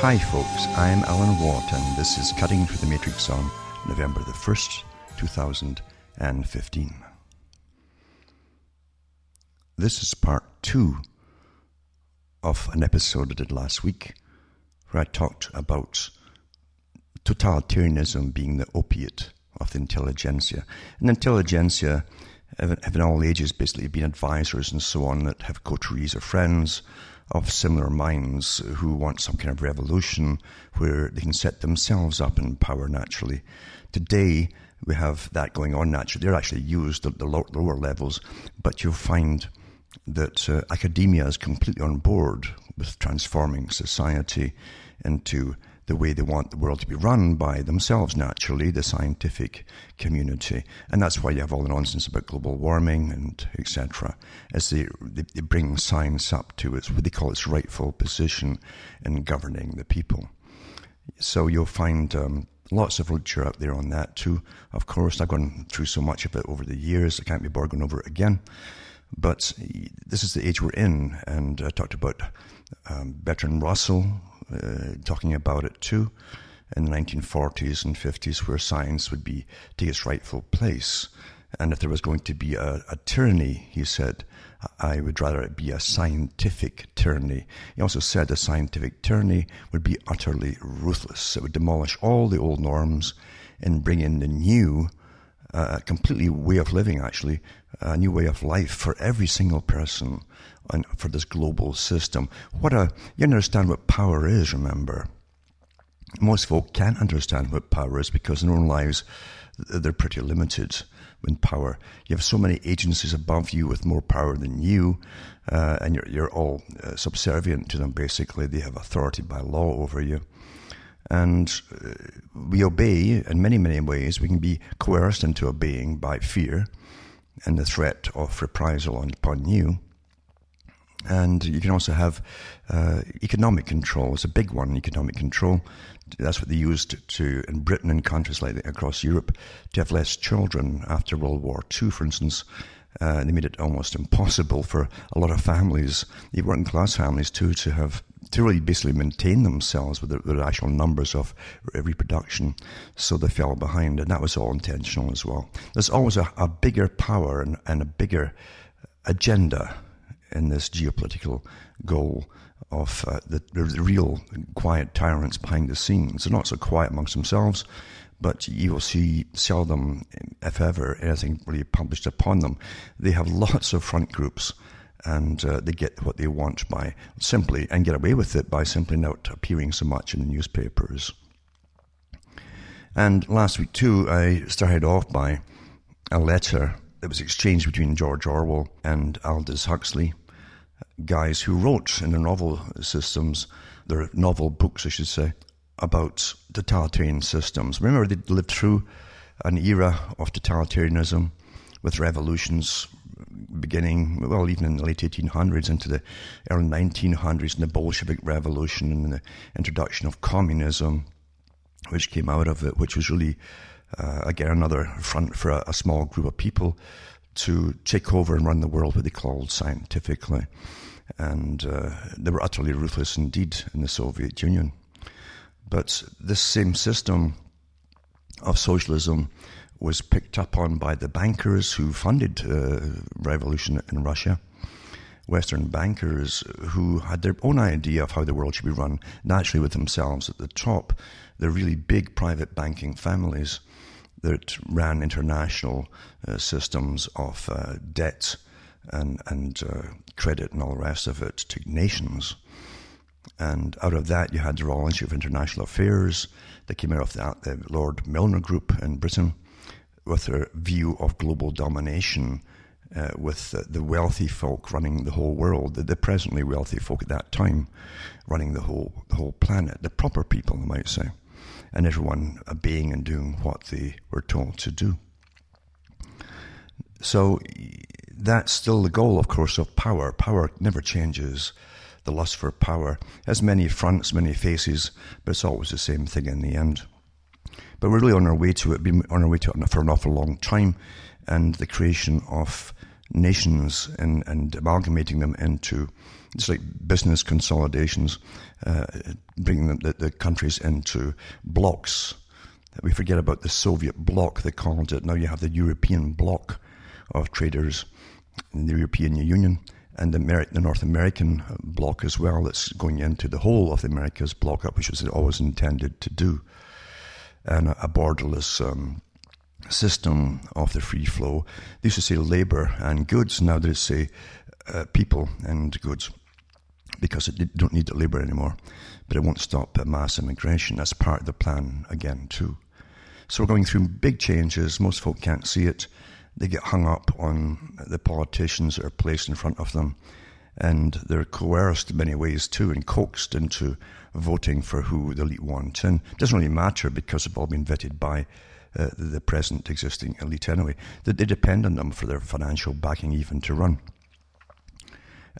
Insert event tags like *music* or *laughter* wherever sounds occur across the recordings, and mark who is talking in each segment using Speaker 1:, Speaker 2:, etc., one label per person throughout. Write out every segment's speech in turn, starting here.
Speaker 1: Hi, folks. I'm Alan Watt, and this is Cutting Through the Matrix on November the 1st, 2015. This is part two of an episode I did last week where I talked about totalitarianism being the opiate of the intelligentsia. And intelligentsia have, in all ages basically been advisors and so on that have coteries or friends of similar minds who want some kind of revolution where they can set themselves up in power naturally. Today, we have that going on naturally. They're actually used at the lower levels, but you'll find that uh, academia is completely on board with transforming society into the way they want the world to be run by themselves, naturally, the scientific community. And that's why you have all the nonsense about global warming and etc. As they, they, bring science up to its, what they call its rightful position in governing the people. So you'll find um, lots of literature out there on that too. Of course, I've gone through so much of it over the years, I can't be bored going over it again. But this is the age we're in, and I talked about um, Bertrand Russell, uh, talking about it too in the 1940s and 50s, where science would be take its rightful place. And if there was going to be a, a, tyranny, he said, I would rather it be a scientific tyranny. He also said a scientific tyranny would be utterly ruthless. It would demolish all the old norms and bring in the new, uh, completely way of living, actually, a new way of life for every single person and for this global system. What a, you understand what power is, remember. Most folk can't understand what power is because in their own lives, they're pretty limited in power. You have so many agencies above you with more power than you, uh, and you're, you're all uh, subservient to them, basically. They have authority by law over you. And uh, we obey in many, many ways. We can be coerced into obeying by fear and the threat of reprisal upon you. And you can also have uh, economic control. It's a big one, economic control. That's what they used to, in Britain and countries like that across Europe, to have less children after World War II, for instance. Uh, they made it almost impossible for a lot of families, the working class families too, to have to really basically maintain themselves with the, actual numbers of reproduction. So they fell behind, and that was all intentional as well. There's always a, a bigger power and, and a bigger agenda in this geopolitical goal of uh, the, the, real quiet tyrants behind the scenes. They're not so quiet amongst themselves, but you will see seldom, if ever, anything really published upon them. They have lots of front groups and uh, they get what they want by simply, and get away with it by simply not appearing so much in the newspapers. And last week, too, I started off by a letter that was exchanged between George Orwell and Aldous Huxley, guys who wrote in their novel systems, their novel books, I should say, about totalitarian systems. Remember, they lived through an era of totalitarianism with revolutions beginning, well, even in the late 1800s into the early 1900s, and the Bolshevik Revolution and the introduction of communism, which came out of it, which was really, uh, again, another front for a, a, small group of people to take over and run the world, what they called scientifically. And uh, they were utterly ruthless indeed in the Soviet Union. But this same system of socialism was picked up on by the bankers who funded uh, revolution in Russia. Western bankers who had their own idea of how the world should be run, naturally with themselves at the top. The really big private banking families that ran international uh, systems of uh, debt and, and uh, credit and all the rest of it to nations. And out of that, you had the Royal Institute of International Affairs that came out of the, the Lord Milner Group in Britain with their view of global domination, uh, with uh, the wealthy folk running the whole world, the, the, presently wealthy folk at that time running the whole the whole planet, the proper people, I might say, and everyone obeying and doing what they were told to do. So that's still the goal, of course, of power. Power never changes. The lust for power has many fronts, many faces, but it's always the same thing in the end. But we're really on our way to it, been on our way to it for an awful long time, and the creation of nations and, and amalgamating them into it's like business consolidations, uh, bringing the, the countries into blocks. We forget about the Soviet bloc, they called it. Now you have the European bloc of traders in the European Union and the, the North American bloc as well that's going into the whole of the Americas bloc up, which was always intended to do. And a, a borderless um, system of the free flow. They used to say labor and goods, now they say uh, people and goods because it don't need the labor anymore. But it won't stop mass immigration. That's part of the plan again, too. So we're going through big changes. Most folk can't see it. They get hung up on the politicians that are placed in front of them. And they're coerced in many ways too and coaxed into voting for who the elite want. And it doesn't really matter because they've all been vetted by uh, the present existing elite anyway. That they depend on them for their financial backing even to run.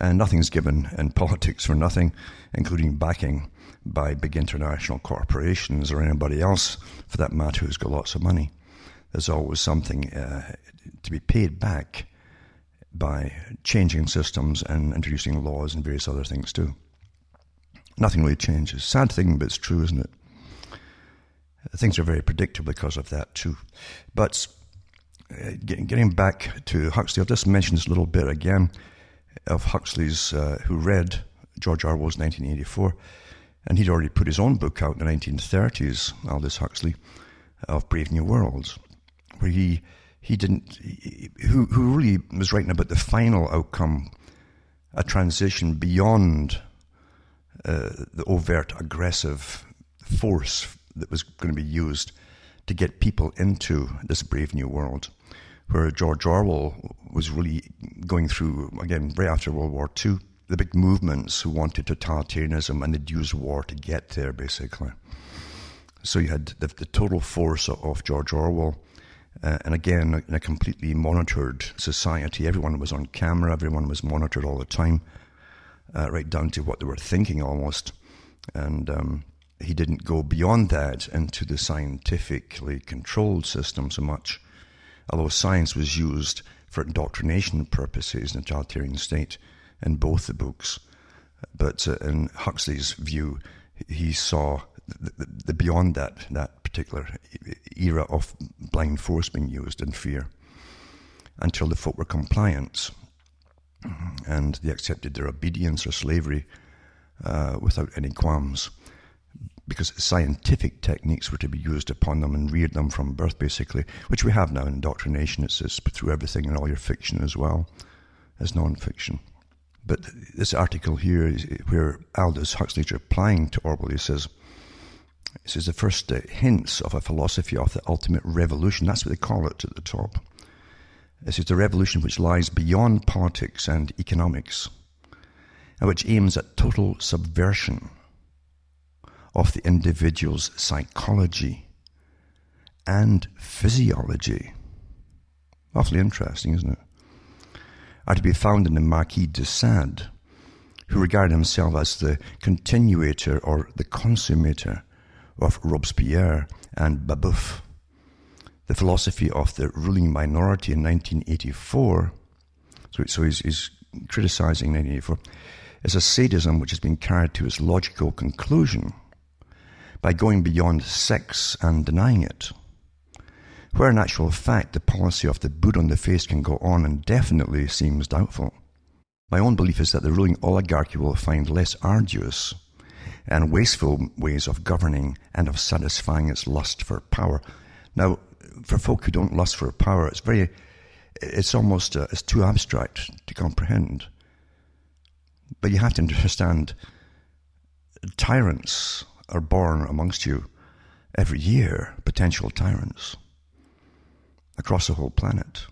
Speaker 1: And nothing's given in *laughs* politics for nothing, including backing by big international corporations or anybody else, for that matter, who's got lots of money. There's always something uh, to be paid back by changing systems and introducing laws and various other things too. Nothing really changes. Sad thing, but it's true, isn't it? Things are very predictable because of that too. But uh, getting back to Huxley, I've just mentioned this little bit again of Huxley's, uh, who read George Orwell's 1984, and he'd already put his own book out in the 1930s, Aldous Huxley, of Brave New Worlds, where he he didn't he, who who really was writing about the final outcome, a transition beyond uh, the overt aggressive force that was going to be used to get people into this brave new world where George Orwell was really going through, again, right after World War II, the big movements who wanted totalitarianism and they'd use war to get there, basically. So you had the, the total force of, of George Orwell. Uh, and again, in a completely monitored society, everyone was on camera, everyone was monitored all the time, uh, right down to what they were thinking almost. And um, he didn't go beyond that into the scientifically controlled system so much although science was used for indoctrination purposes in the totalitarian state in both the books. But uh, in Huxley's view, he saw the, the, the, beyond that, that particular era of blind force being used in fear until the folk were compliant and they accepted their obedience or slavery uh, without any qualms because scientific techniques were to be used upon them and reared them from birth, basically, which we have now in indoctrination. It's, it's through everything and all your fiction as well as non-fiction. But this article here, where Aldous Huxley is replying to Orwell, he says, he is the first uh, hints of a philosophy of the ultimate revolution. That's what they call it at the top. This is the revolution which lies beyond politics and economics, and which aims at total subversion of the individual's psychology and physiology. Awfully interesting, isn't it? Are to be found in the Marquis de Sade, who regarded himself as the continuator or the consummator of Robespierre and Babeuf. The philosophy of the ruling minority in 1984, so, so he's, he's criticizing 1984, is a sadism which has been carried to its logical conclusion by going beyond sex and denying it. Where in actual fact the policy of the boot on the face can go on indefinitely seems doubtful. My own belief is that the ruling oligarchy will find less arduous and wasteful ways of governing and of satisfying its lust for power. Now, for folk who don't lust for power, it's very, it's almost, uh, it's too abstract to comprehend. But you have to understand tyrants are born amongst you every year, potential tyrants across the whole planet.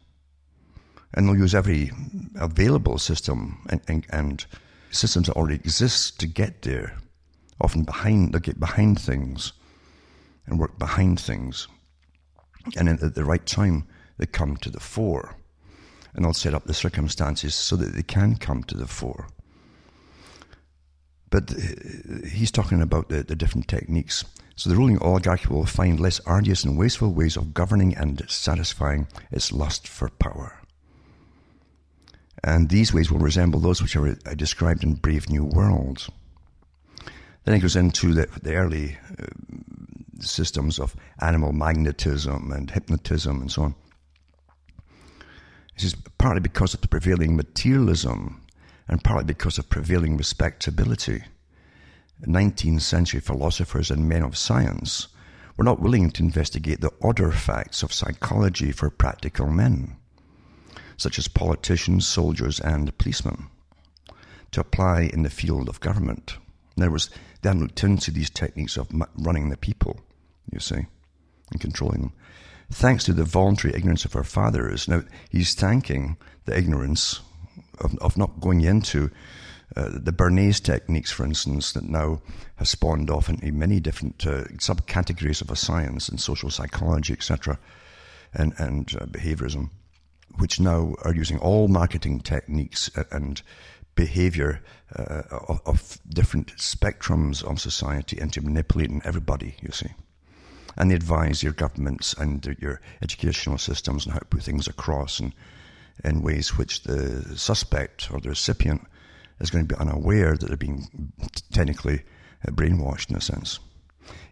Speaker 1: And they'll use every available system and, and, and systems that already exist to get there. Often behind, they get behind things and work behind things. And at the right time, they come to the fore. And they'll set up the circumstances so that they can come to the fore. But uh, he's talking about the, the different techniques. So the ruling oligarchy will find less arduous and wasteful ways of governing and satisfying its lust for power. And these ways will resemble those which are described in Brave New World. Then he goes into the, the early uh, systems of animal magnetism and hypnotism and so on. This is partly because of the prevailing materialism and partly because of prevailing respectability. 19th century philosophers and men of science were not willing to investigate the odder facts of psychology for practical men, such as politicians, soldiers, and policemen, to apply in the field of government. Other words, they hadn't looked into these techniques of running the people, you see, and controlling them. Thanks to the voluntary ignorance of our fathers, now he's thanking the ignorance of, of not going into uh, the Bernays techniques, for instance, that now has spawned off into many different uh, subcategories of a science and social psychology, etc., and, and uh, behaviorism, which now are using all marketing techniques and behavior uh, of, different spectrums of society into manipulating everybody, you see. And they advise your governments and your educational systems on how to put things across and in ways which the suspect or the recipient is going to be unaware that they're being technically brainwashed in a sense.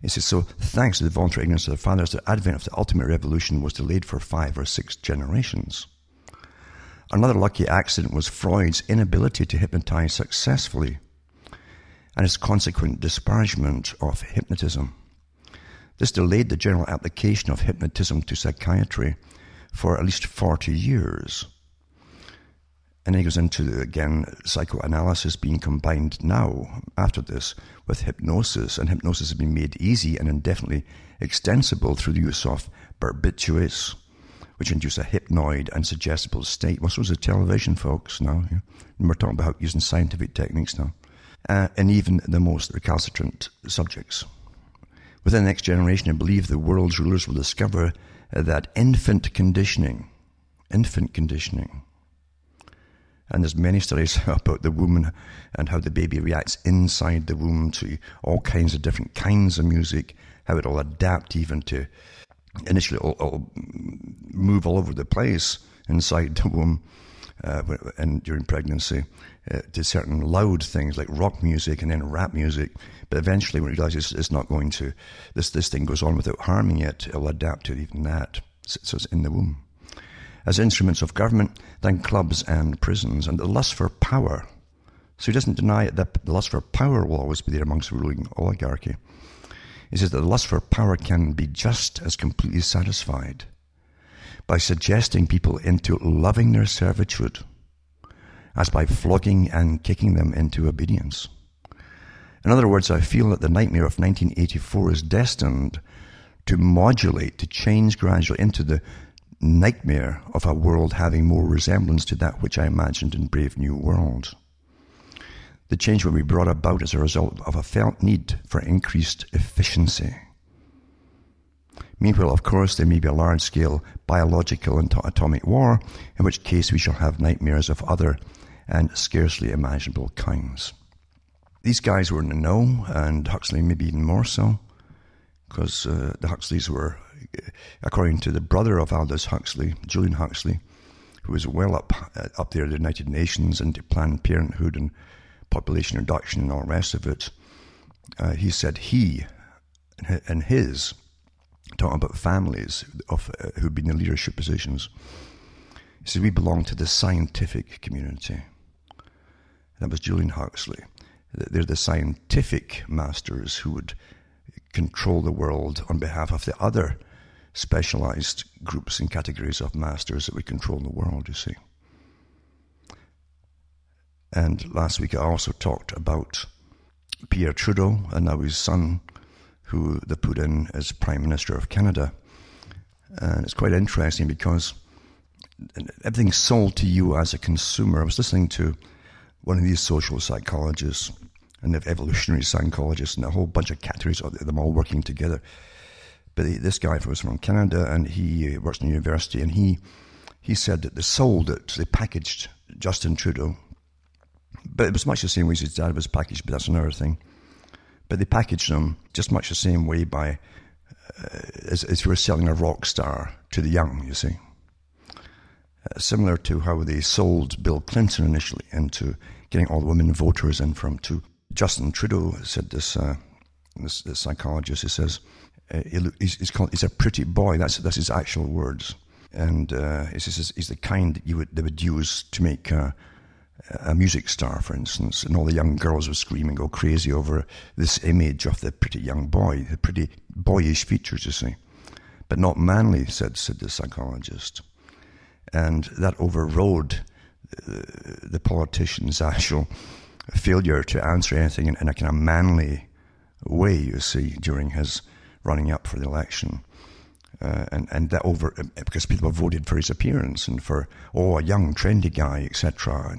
Speaker 1: He says, so thanks to the voluntary ignorance of the fathers, the advent of the ultimate revolution was delayed for five or six generations. Another lucky accident was Freud's inability to hypnotize successfully and his consequent disparagement of hypnotism. This delayed the general application of hypnotism to psychiatry for at least 40 years. And he goes into, again, psychoanalysis being combined now, after this, with hypnosis. And hypnosis has been made easy and indefinitely extensible through the use of barbiturates, which induce a hypnoid and suggestible state. Well, so is the television, folks, now. Yeah. We're talking about using scientific techniques now. Uh, and even the most recalcitrant subjects. Within the next generation, I believe the world's rulers will discover that infant conditioning, infant conditioning, and there's many studies *laughs* about the womb and how the baby reacts inside the womb to all kinds of different kinds of music, how it'll adapt even to initially it'll, it'll move all over the place inside the womb uh, and during pregnancy uh, to certain loud things like rock music and then rap music. But eventually, when it realizes it's not going to, this this thing goes on without harming it, it'll adapt to even that. So it's in the womb as instruments of government then clubs and prisons, and the lust for power. So he doesn't deny that the lust for power will always be there amongst the ruling oligarchy. Says that the lust for power can be just as completely satisfied by suggesting people into loving their servitude as by flogging and kicking them into obedience. In other words, I feel that the nightmare of 1984 is destined to modulate, to change gradually into the nightmare of a world having more resemblance to that which I imagined in Brave New World. The change will be brought about as a result of a felt need for increased efficiency. Meanwhile, of course, there may be a large scale biological and atomic war, in which case we shall have nightmares of other and scarcely imaginable kinds. These guys were in the know, and Huxley maybe even more so, because uh, the Huxleys were according to the brother of Aldous Huxley, Julian Huxley, who was well up uh, up there at the United Nations and Planned Parenthood and population reduction and all the rest of it. Uh, he said he and his, talking about families of uh, who'd been in leadership positions, he said we belong to the scientific community. That was Julian Huxley. They're the scientific masters who would control the world on behalf of the other specialized groups and categories of masters that would control the world, you see. And last week I also talked about Pierre Trudeau and now his son, who they put in as Prime Minister of Canada. And it's quite interesting because everything's sold to you as a consumer. I was listening to one of these social psychologists and the evolutionary psychologists and a whole bunch of categories of them all working together. But this guy was from Canada, and he works in university, and he he said that they sold it, they packaged Justin Trudeau, but it was much the same way his dad was packaged. But that's another thing. But they packaged him just much the same way by uh, as, if you were selling a rock star to the young. You see, uh, similar to how they sold Bill Clinton initially into getting all the women voters in from to Justin Trudeau said this, uh, this, this, psychologist, he says, uh, he's, he's, called, he's a pretty boy. That's, that's his actual words. And uh, he says he's the kind that you would, they would use to make a music star, for instance. And all the young girls would scream and go crazy over this image of the pretty young boy, the pretty boyish features, you see. But not manly, said, said the psychologist. And that overrode the politician's actual failure to answer anything in, in a kind of manly way, you see, during his running up for the election. Uh, and, and that over, because people voted for his appearance and for, oh, a young, trendy guy, etc.,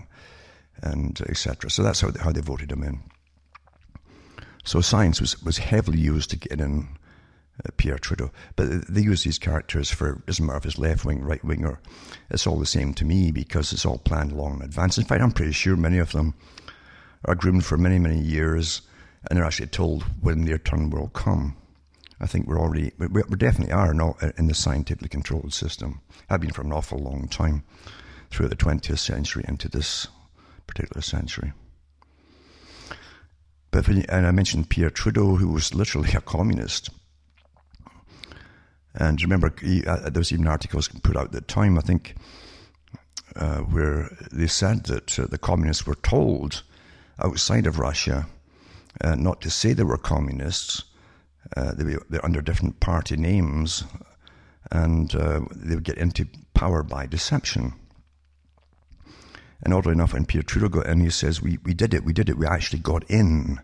Speaker 1: and, etc. So that's how how they voted him in. So science was, was heavily used to get in uh, Pierre Trudeau. But they use these characters for, it doesn't matter if left wing, right wing, or it's all the same to me because it's all planned long in advance. In fact, I'm pretty sure many of them are groomed for many, many years, and they're actually told when their turn will come. I think we're already, we definitely are not in the scientifically controlled system. I've been for an awful long time, through the 20th century into this particular century. But and I mentioned Pierre Trudeau, who was literally a communist. And remember, he, uh, there was even articles put out at the time, I think, uh, where they said that uh, the communists were told outside of Russia uh, not to say they were communists. Uh, they were, under different party names, and uh, they would get into power by deception. And oddly enough, when Pierre Trudeau got in, he says, we, we did it, we did it, we actually got in.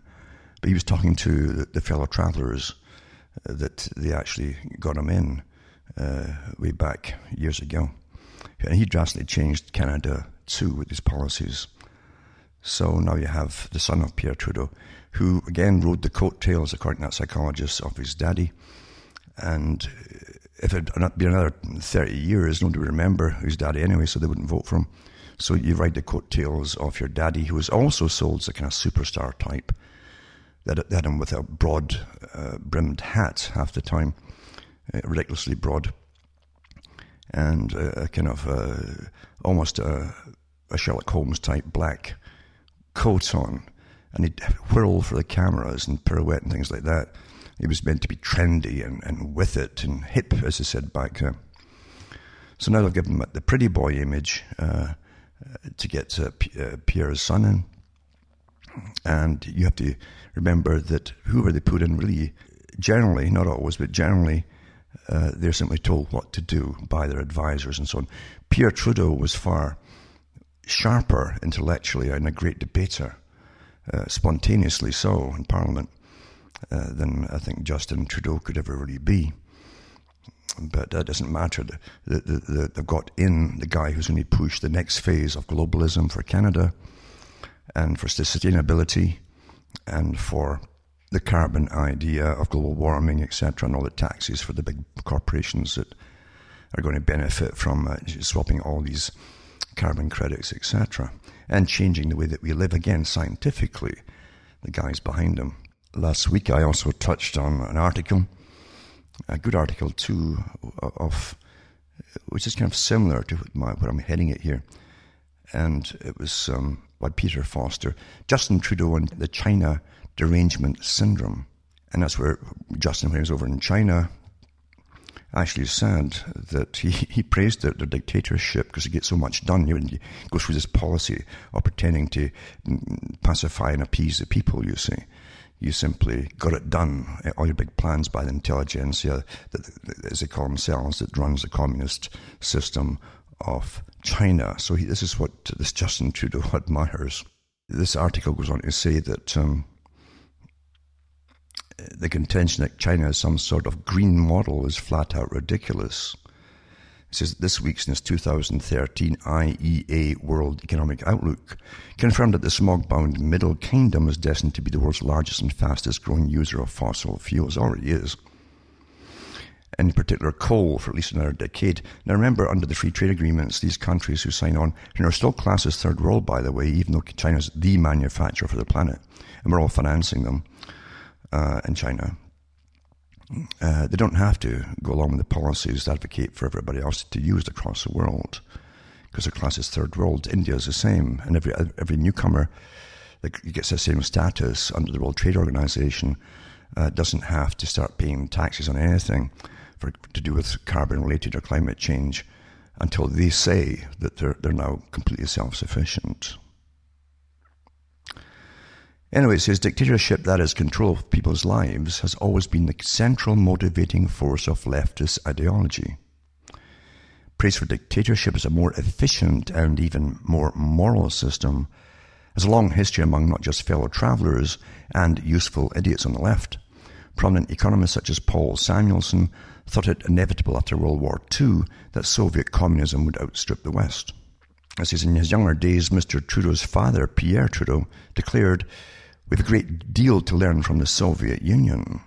Speaker 1: But he was talking to the, the fellow travellers uh, that they actually got him in uh, way back years ago. And he drastically changed Canada too with his policies. So now you have the son of Pierre Trudeau, who again rode the coattails, according to that psychologist, of his daddy. And if it had been another 30 years, nobody would remember his daddy anyway, so they wouldn't vote for him. So you ride the coattails of your daddy, who was also sold as a kind of superstar type. That had him with a broad uh, brimmed hat half the time, uh, ridiculously broad, and uh, a kind of uh, almost a, a Sherlock Holmes type black coat on, and he'd whirl for the cameras and pirouette and things like that. He was meant to be trendy and, and with it and hip, as I said back then. So now they've given him the pretty boy image uh, to get uh, P- uh, Pierre's son in. And you have to remember that whoever they put in really, generally, not always, but generally, uh, they're simply told what to do by their advisors and so on. Pierre Trudeau was far sharper intellectually and a great debater, uh, spontaneously so in Parliament, uh, than I think Justin Trudeau could ever really be. But that doesn't matter. The, the, the, they've got in the guy who's going to push the next phase of globalism for Canada and for sustainability and for the carbon idea of global warming, etc., and all the taxes for the big corporations that are going to benefit from uh, swapping all these carbon credits, etc., and changing the way that we live again scientifically. The guys behind them. Last week, I also touched on an article, a good article too, of which is kind of similar to my, what I'm heading at here, and it was um, by Peter Foster, Justin Trudeau and the China derangement syndrome, and that's where Justin, when he was over in China, actually said that he, *laughs* he praised the, the dictatorship because he gets so much done. He, goes through this policy of pretending to pacify and appease the people, you see. You simply got it done. All your big plans by the intelligentsia, that, as they call themselves, that runs the communist system of China. So he, this is what this Justin Trudeau *laughs* admires. This article goes on to say that um, the contention that China is some sort of green model is flat out ridiculous. Says this week's in its 2013 IEA World Economic Outlook confirmed that the smog bound Middle Kingdom is destined to be the world's largest and fastest growing user of fossil fuels. Already is. In particular, coal for at least another decade. Now, remember, under the free trade agreements, these countries who sign on and are still classed as third world, by the way, even though China's the manufacturer for the planet, and we're all financing them uh, in China. Uh, they don't have to go along with the policies that advocate for everybody else to use across the world. because they're classed as third world. India is the same, and every every newcomer that gets the same status under the World Trade Organization uh, doesn't have to start paying taxes on anything for to do with carbon related or climate change until they say that they're they're now completely self sufficient. Anyway, it says dictatorship, that is control of people's lives, has always been the central motivating force of leftist ideology. Praise for dictatorship as a more efficient and even more moral system has a long history among not just fellow travelers and useful idiots on the left. Prominent economists such as Paul Samuelson thought it inevitable after World War II that Soviet communism would outstrip the West. As says, in his younger days, Mr. Trudeau's father, Pierre Trudeau, declared have a great deal to learn from the Soviet Union.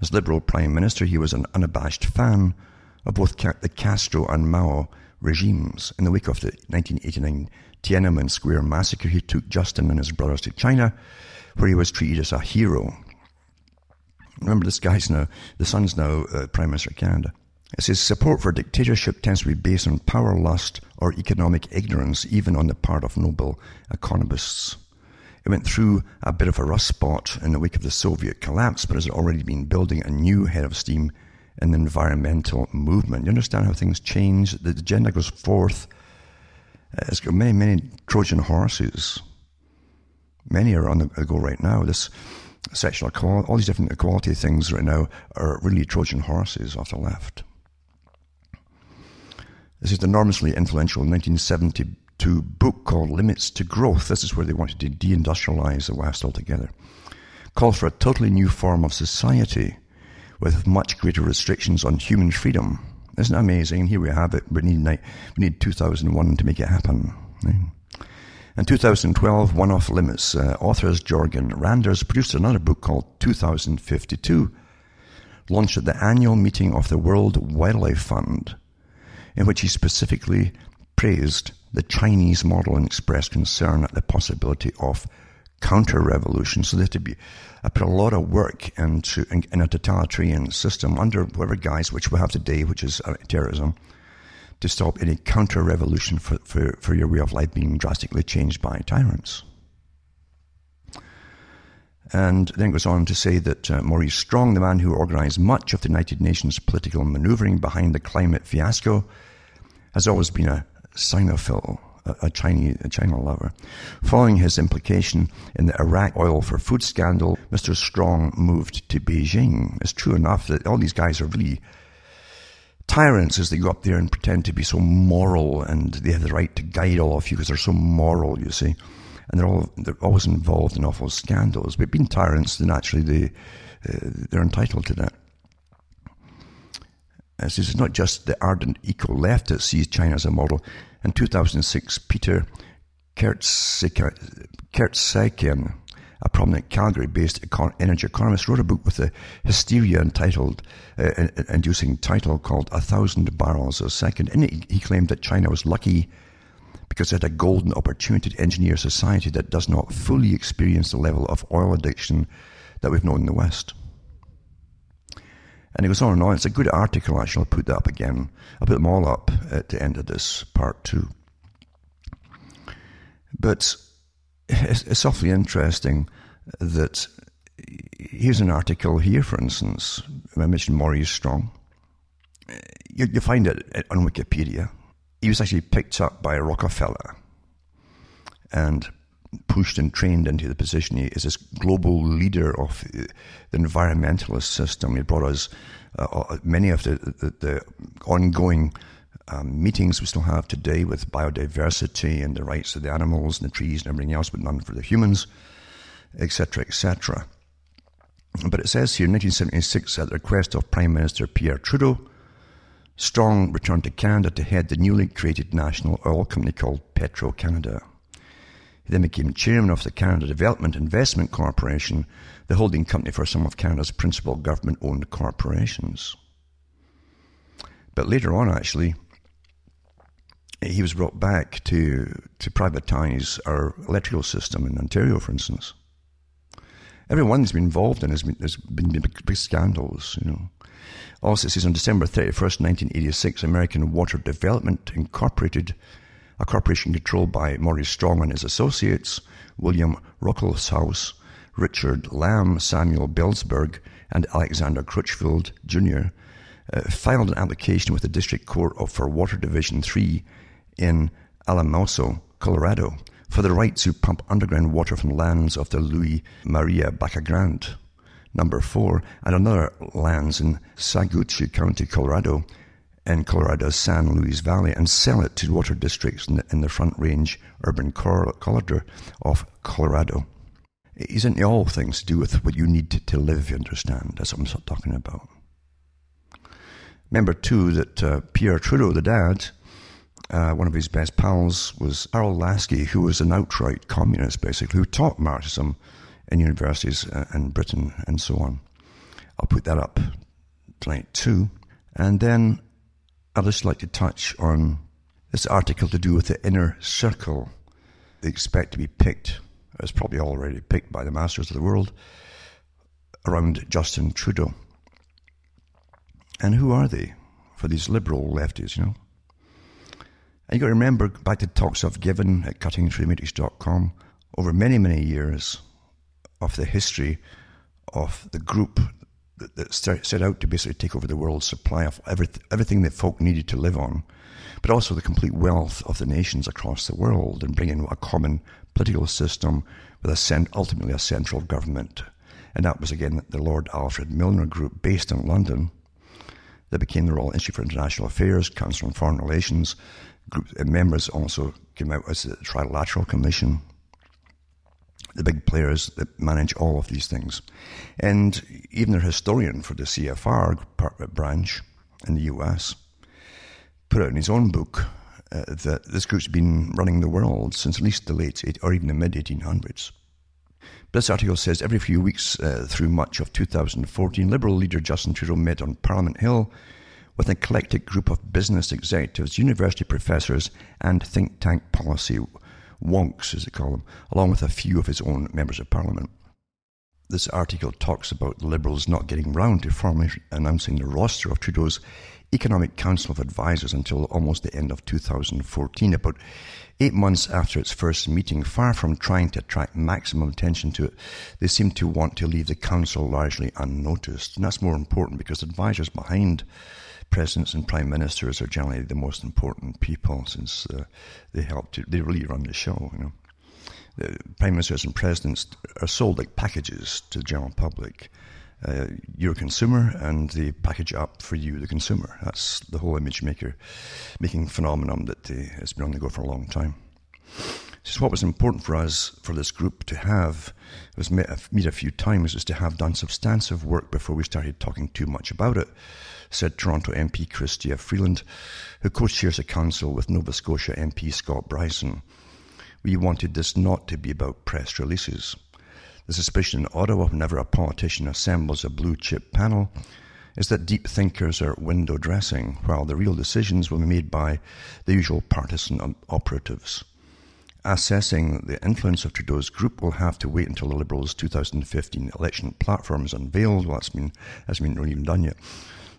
Speaker 1: As Liberal Prime Minister, he was an unabashed fan of both the Castro and Mao regimes. In the wake of the 1989 Tiananmen Square massacre, he took Justin and his brothers to China, where he was treated as a hero. Remember, this guy's now, the son's now uh, Prime Minister of Canada. It says support for dictatorship tends to be based on power lust or economic ignorance, even on the part of noble economists. It went through a bit of a rust spot in the wake of the Soviet collapse, but has already been building a new head of steam in the environmental movement. You understand how things change? The agenda goes forth. It's got many, many Trojan horses. Many are on the go right now. This sexual equality, all these different equality things right now are really Trojan horses off the left. This is enormously influential 1970 to book called Limits to Growth. This is where they wanted to deindustrialize the West altogether. Calls for a totally new form of society with much greater restrictions on human freedom. Isn't it amazing? Here we have it. We need, we need 2001 to make it happen. In 2012, One Off Limits, uh, authors Jorgen Randers produced another book called 2052, launched at the annual meeting of the World Wildlife Fund, in which he specifically praised the Chinese model and expressed concern at the possibility of counter-revolution. So they have to be, I put a lot of work into in, in, a totalitarian system under whatever guise which we have today, which is uh, terrorism, to stop any counter-revolution for, for, for your way of life being drastically changed by tyrants. And then it goes on to say that uh, Maurice Strong, the man who organized much of the United Nations political maneuvering behind the climate fiasco, has always been a Sinophile, a, Chinese, a China lover. Following his implication in the Iraq oil for food scandal, Mr. Strong moved to Beijing. It's true enough that all these guys are really tyrants as they go up there and pretend to be so moral and they have the right to guide all of you because they're so moral, you see. And they're all they're always involved in awful scandals. But being tyrants, then actually they uh, they're entitled to that. This is not just the ardent eco left that sees China as a model. In 2006, Peter Tertzakian, a prominent Calgary-based econ- energy economist, wrote a book with a hysteria entitled, uh, inducing title called "A Thousand Barrels a Second." It, he claimed that China was lucky because it had a golden opportunity to engineer a society that does not fully experience the level of oil addiction that we've known in the West. And he goes on and on. It's a good article, actually. I'll put that up again. I'll put them all up at the end of this part two. But it's, it's awfully interesting that here's an article here, for instance. I mentioned Maurice Strong. You, you find it on Wikipedia. He was actually picked up by Rockefeller and pushed and trained into the position. He is this global leader of the environmentalist system. He brought us uh, uh, many of the, the, the ongoing um, meetings we still have today with biodiversity and the rights of the animals and the trees and everything else, but none for the humans, etc., etc. But it says here, in 1976, at the request of Prime Minister Pierre Trudeau, Strong returned to Canada to head the newly created national oil company called Petro Canada. He then became chairman of the Canada Development Investment Corporation, the holding company for some of Canada's principal government owned corporations. But later on, actually, he was brought back to, to privatize our electrical system in Ontario, for instance. Everyone he's been involved in has been, has been big, big scandals, you know. Also, it says on December 31st, 1986, American Water Development Incorporated, a corporation controlled by Maurice Strong and his associates, William Ruckelshaus, Richard Lamm, Samuel Belzberg, and Alexander Crutchfield Jr., uh, filed an application with the District Court for Water Division 3 in Alamosa, Colorado, for the right to pump underground water from lands of the Louis Maria Grande. Number four, and another lands in Saguache County, Colorado, in Colorado's San Luis Valley, and sell it to water districts in the, in the Front Range urban corridor of Colorado. It isn't all things to do with what you need to, to live, you understand? That's what I'm talking about. Remember, too, that uh, Pierre Trudeau, the dad, uh, one of his best pals was Harold Laski, who was an outright communist, basically, who taught Marxism in universities uh, in Britain and so on. I'll put that up tonight too. And then I'd just like to touch on this article to do with the inner circle they expect to be picked, as probably already picked by the masters of the world, around Justin Trudeau. And who are they for these liberal lefties, you know? And you've got to remember back to talks I've given at cuttingthroughthematrix.com over many, many years of the history of the group that, that set out to basically take over the world's supply of everything, everything that folk needed to live on, but also the complete wealth of the nations across the world and bring in a common political system with a cent, ultimately a central government. And that was again the Lord Alfred Milner Group based in London that became the Royal Institute for International Affairs, Council on Foreign Relations. Group, members also came out as the Trilateral Commission, the big players that manage all of these things. And even their historian for the CFR branch in the US put out in his own book uh, that this group's been running the world since at least the late eight, or even the mid 1800s. This article says every few weeks uh, through much of 2014, Liberal leader Justin Trudeau met on Parliament Hill with an eclectic group of business executives, university professors, and think tank policy wonks, as they call them, along with a few of his own members of parliament. This article talks about the Liberals not getting round to formally announcing the roster of Trudeau's Economic Council of Advisers until almost the end of 2014, about eight months after its first meeting. Far from trying to attract maximum attention to it, they seem to want to leave the council largely unnoticed. And that's more important because advisers behind presidents and prime ministers are generally the most important people since uh, they help to, they really run the show, you know. The prime ministers and presidents are sold like packages to the general public. Uh, you're a consumer and they package up for you, the consumer. That's the whole image maker making phenomenon that uh, has been on the go for a long time. Is what was important for us, for this group to have, was met, meet a few times, was to have done substantive work before we started talking too much about it said Toronto MP Chrystia Freeland, who co-chairs a council with Nova Scotia MP Scott Brison. We wanted this not to be about press releases. The suspicion in Ottawa whenever a politician assembles a blue chip panel is that deep thinkers are window dressing, while the real decisions will be made by the usual partisan operatives. Assessing the influence of Trudeau's group will have to wait until the Liberals' 2015 election platform is unveiled. Well, that's been, hasn't been even done yet.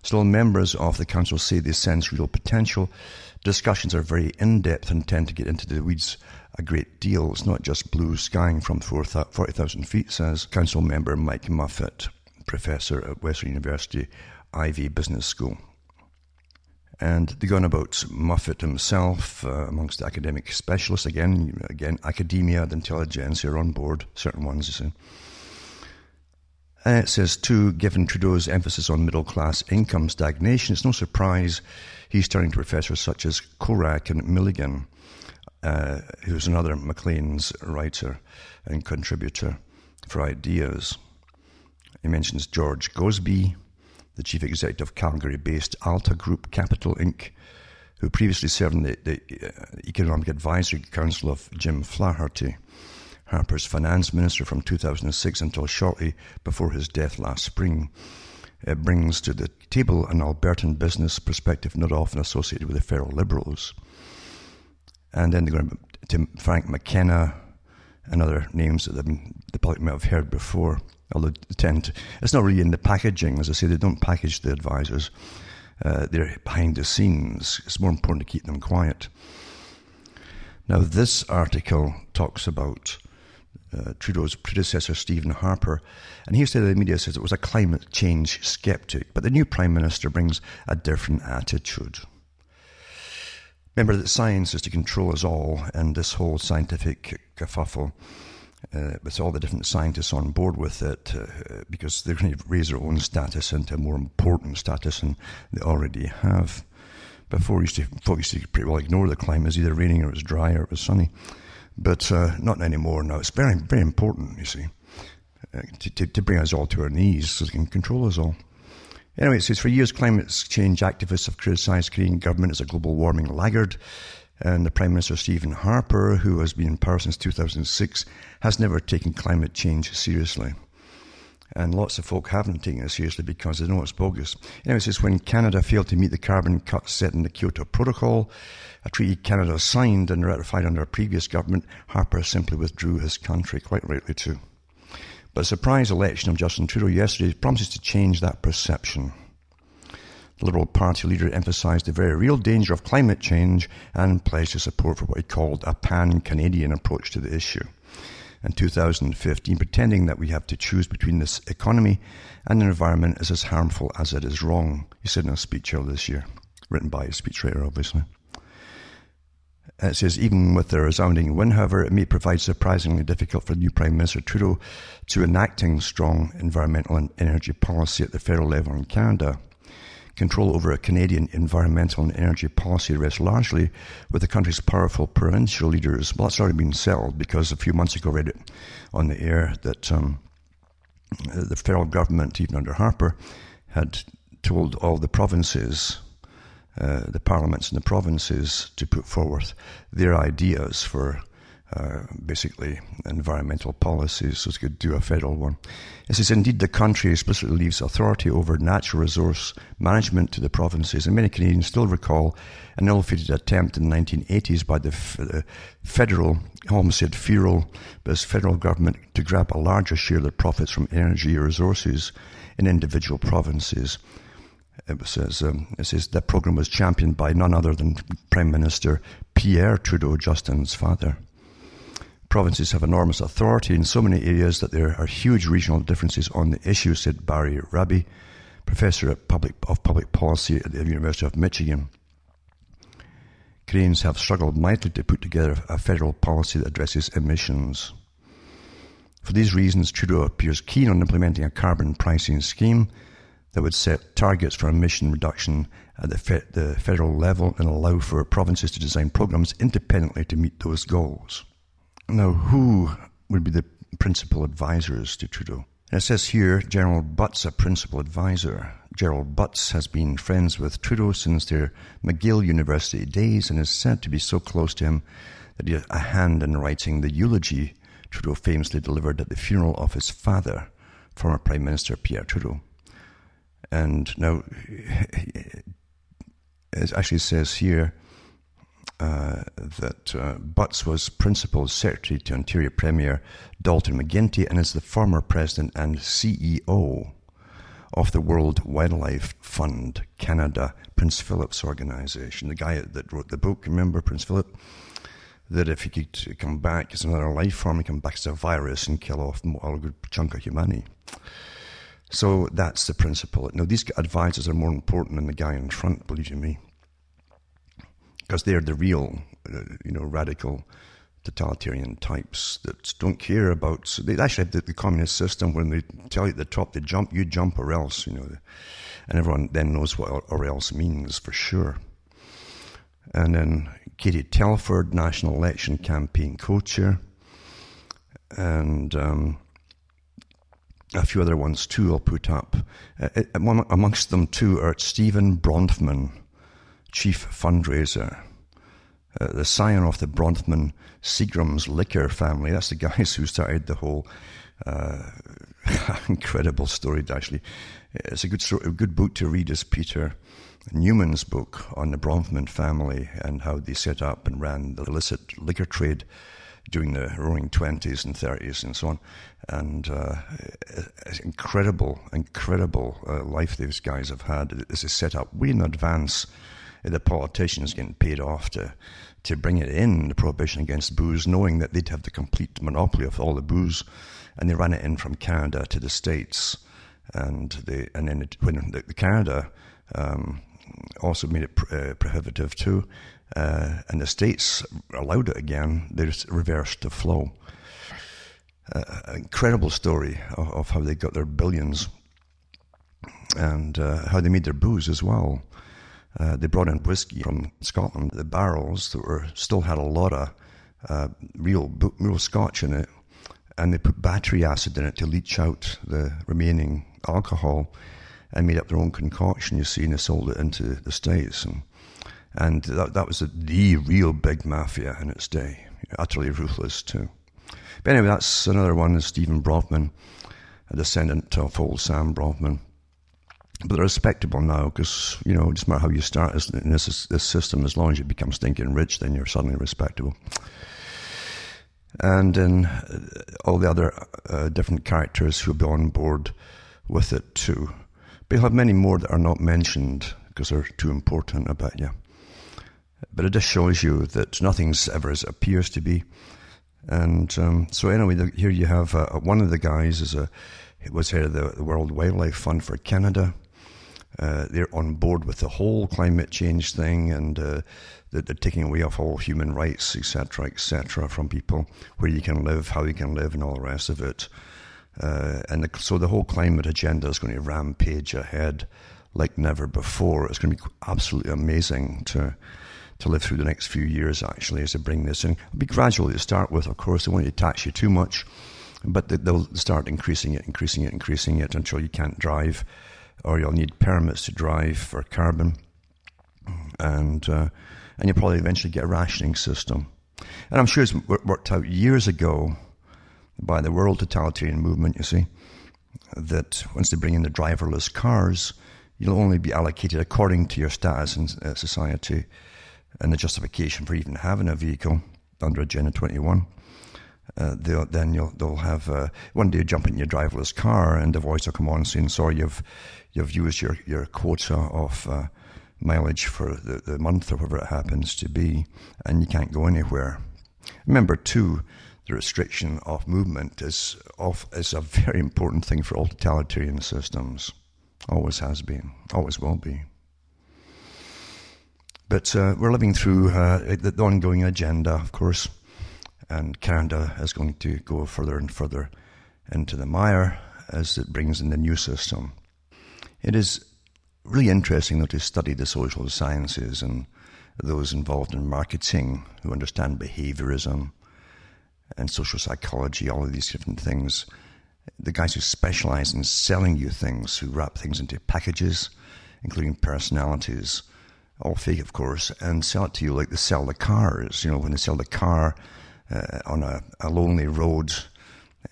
Speaker 1: Still, members of the council say they sense real potential. Discussions are very in-depth and tend to get into the weeds a great deal. It's not just blue skying from 40,000 feet, says council member Mike Moffatt, professor at Western University Ivey Business School. And they go on about Moffatt himself, uh, amongst academic specialists. Again, again, academia, the intelligentsia are on board, certain ones, you see. And it says, too, given Trudeau's emphasis on middle class income stagnation, it's no surprise he's turning to professors such as Corak and Milligan, uh, who's another Maclean's writer and contributor for ideas. He mentions George Gosbee, the chief executive of Calgary based AltaCorp Capital Inc., who previously served on the, the uh, Economic Advisory Council of Jim Flaherty. Harper's finance minister from 2006 until shortly before his death last spring. It brings to the table an Albertan business perspective not often associated with the federal liberals. And then they're going to Frank McKenna and other names that the public may have heard before. Although they tend to, it's not really in the packaging, as I say, they don't package the advisors. Uh, they're behind the scenes. It's more important to keep them quiet. Now, this article talks about uh, Trudeau's predecessor, Stephen Harper, and he said the media says it was a climate change skeptic, but the new prime minister brings a different attitude. Remember that science is to control us all, and this whole scientific kerfuffle, uh, with all the different scientists on board with it, uh, because they're going to raise their own status into a more important status than they already have. Before, used to, folk used to pretty well ignore the climate. It was either raining or it was dry or it was sunny. But uh, not anymore now. It's very, very important, you see, uh, to, to, to, bring us all to our knees so they can control us all. Anyway, it says for years, climate change activists have criticised Canadian government as a global warming laggard. And the Prime Minister Stephen Harper, who has been in power since 2006, has never taken climate change seriously. And lots of folk haven't taken it seriously because they know it's bogus. Anyway, it says when Canada failed to meet the carbon cuts set in the Kyoto Protocol, a treaty Canada signed and ratified under a previous government, Harper simply withdrew his country, quite rightly too. But a surprise election of Justin Trudeau yesterday promises to change that perception. The Liberal Party leader emphasised the very real danger of climate change and pledged his support for what he called a pan Canadian approach to the issue. In 2015, pretending that we have to choose between this economy and the environment is as harmful as it is wrong, he said in a speech earlier this year, written by a speechwriter, obviously. Uh, it says, even with the resounding win, however, it may provide surprisingly difficult for new Prime Minister Trudeau to enacting strong environmental and energy policy at the federal level in Canada. Control over a Canadian environmental and energy policy rests largely with the country's powerful provincial leaders. Well, that's already been settled because a few months ago I read it on the air that um, the federal government, even under Harper, had told all the provinces uh, the parliaments in the provinces to put forward their ideas for uh, basically environmental policies, so it could do a federal one. It says, indeed, the country explicitly leaves authority over natural resource management to the provinces, and many Canadians still recall an ill-fated attempt in the 1980s by the, f- the federal, almost said federal, but federal government to grab a larger share of the profits from energy resources in individual provinces. It says, um, it says that program was championed by none other than Prime Minister Pierre Trudeau, Justin's father. Provinces have enormous authority in so many areas that there are huge regional differences on the issue, said Barry Rabe, professor public, of public policy at the University of Michigan. Canadians have struggled mightily to put together a federal policy that addresses emissions. For these reasons, Trudeau appears keen on implementing a carbon pricing scheme that would set targets for emission reduction at the, fe- the federal level and allow for provinces to design programs independently to meet those goals. Now, who would be the principal advisors to Trudeau? It says here Gerald Butts, a principal advisor. Gerald Butts has been friends with Trudeau since their McGill University days and is said to be so close to him that he had a hand in writing the eulogy Trudeau famously delivered at the funeral of his father, former Prime Minister Pierre Trudeau. And now, *laughs* it actually says here uh, that uh, Butts was Principal Secretary to Ontario Premier Dalton McGuinty and is the former President and CEO of the World Wildlife Fund Canada, Prince Philip's organization. The guy that wrote the book, remember Prince Philip? That if he could come back as another life form, he come back as a virus and kill off a good chunk of humanity. So that's the principle. Now, these advisors are more important than the guy in front, believe you me, because they're the real, uh, you know, radical totalitarian types that don't care about. So they actually have the, the, communist system when they tell you at the top they jump, you jump or else, you know, and everyone then knows what or else means for sure. And then Katie Telford, National Election Campaign co-chair, and um, a few other ones too I'll put up. Uh, uh amongst them too are Stephen Bronfman, chief fundraiser. Uh, the scion of the Bronfman Seagram's liquor family. That's the guys who started the whole uh, *laughs* incredible story. Actually, it's a good story, a good book to read. Is Peter Newman's book on the Bronfman family and how they set up and ran the illicit liquor trade during the roaring 20s and 30s and so on. And uh, incredible, incredible uh, life these guys have had. This is set up way in advance. The politicians getting paid off to, to bring it in, the prohibition against booze, knowing that they'd have the complete monopoly of all the booze. And they ran it in from Canada to the States. And, they, and then it, when the, the Canada um, also made it pr- uh, prohibitive too, uh, and the states allowed it again, they reversed the flow. Uh, incredible story of, of, how they got their billions and uh, how they made their booze as well. Uh, they brought in whiskey from Scotland. The barrels that were still had a lot of uh, real real Scotch in it, and they put battery acid in it to leach out the remaining alcohol, and made up their own concoction. You see, and they sold it into the states and and that, that was the, the real big mafia in its day. Utterly ruthless, too. But anyway, that's another one Stephen Bronfman, a descendant of old Sam Bronfman. But they're respectable now because, you know, it doesn't matter how you start in this, this system, as long as you become stinking rich, then you're suddenly respectable. And then all the other uh, different characters who'll be on board with it too. But you'll have many more that are not mentioned because they're too important about you. But it just shows you that nothing's ever as it appears to be. And um, so anyway, the, here you have uh, one of the guys is a was head of the World Wildlife Fund for Canada. Uh, they're on board with the whole climate change thing, and uh, they're, they're, taking away of all human rights, etc., etc., from people where you can live, how you can live, and all the rest of it. Uh, and the, so the whole climate agenda is going to rampage ahead like never before. It's going to be absolutely amazing to to live through the next few years, actually, as they bring this in. It'll be gradually to start with, of course. They won't tax you too much, but they'll start increasing it, increasing it, increasing it until you can't drive, or you'll need permits to drive for carbon. And, uh, and you'll probably eventually get a rationing system. And I'm sure it's worked out years ago by the World Totalitarian Movement, you see, that once they bring in the driverless cars, you'll only be allocated according to your status in uh, society and the justification for even having a vehicle under Agenda 21. Uh, then you'll, they'll have uh, one day you jump in your driverless car and the voice will come on saying, "Sorry, you've you've used your your quota of uh, mileage for the, the month or whatever it happens to be, and you can't go anywhere." Remember, too, the restriction of movement is of is a very important thing for all totalitarian systems. Always has been, always will be. But uh, we're living through uh, the, ongoing agenda, of course, and Canada is going to go further and further into the mire as it brings in the new system. It is really interesting though, to study the social sciences and those involved in marketing who understand behaviorism and social psychology, all of these different things. The guys who specialize in selling you things, who wrap things into packages, including personalities all fake, of course, and sell it to you like they sell the cars. You know, when they sell the car uh, on a, a, lonely road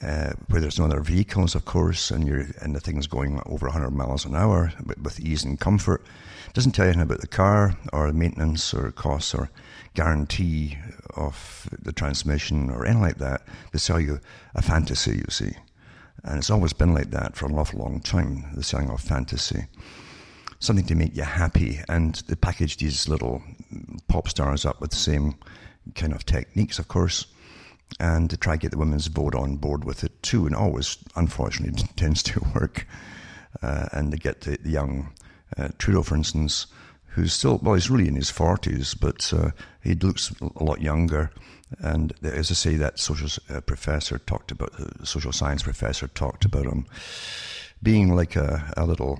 Speaker 1: uh, where there's no other vehicles, of course, and you're and the thing's going over 100 miles an hour with, with ease and comfort. It doesn't tell you anything about the car or the maintenance or costs or guarantee of the transmission or anything like that. They sell you a fantasy, you see. And it's always been like that for an awful long time, the selling of fantasy something to make you happy. And they package these little pop stars up with the same kind of techniques, of course, and to try to get the women's vote on board with it too. And always, unfortunately, *laughs* tends to work. Uh, and to get the, the young uh, Trudeau, for instance, who's still, well, he's really in his 40s, but uh, he looks a lot younger. And as I say, that social uh, professor talked about, the social science professor talked about him being like a, a little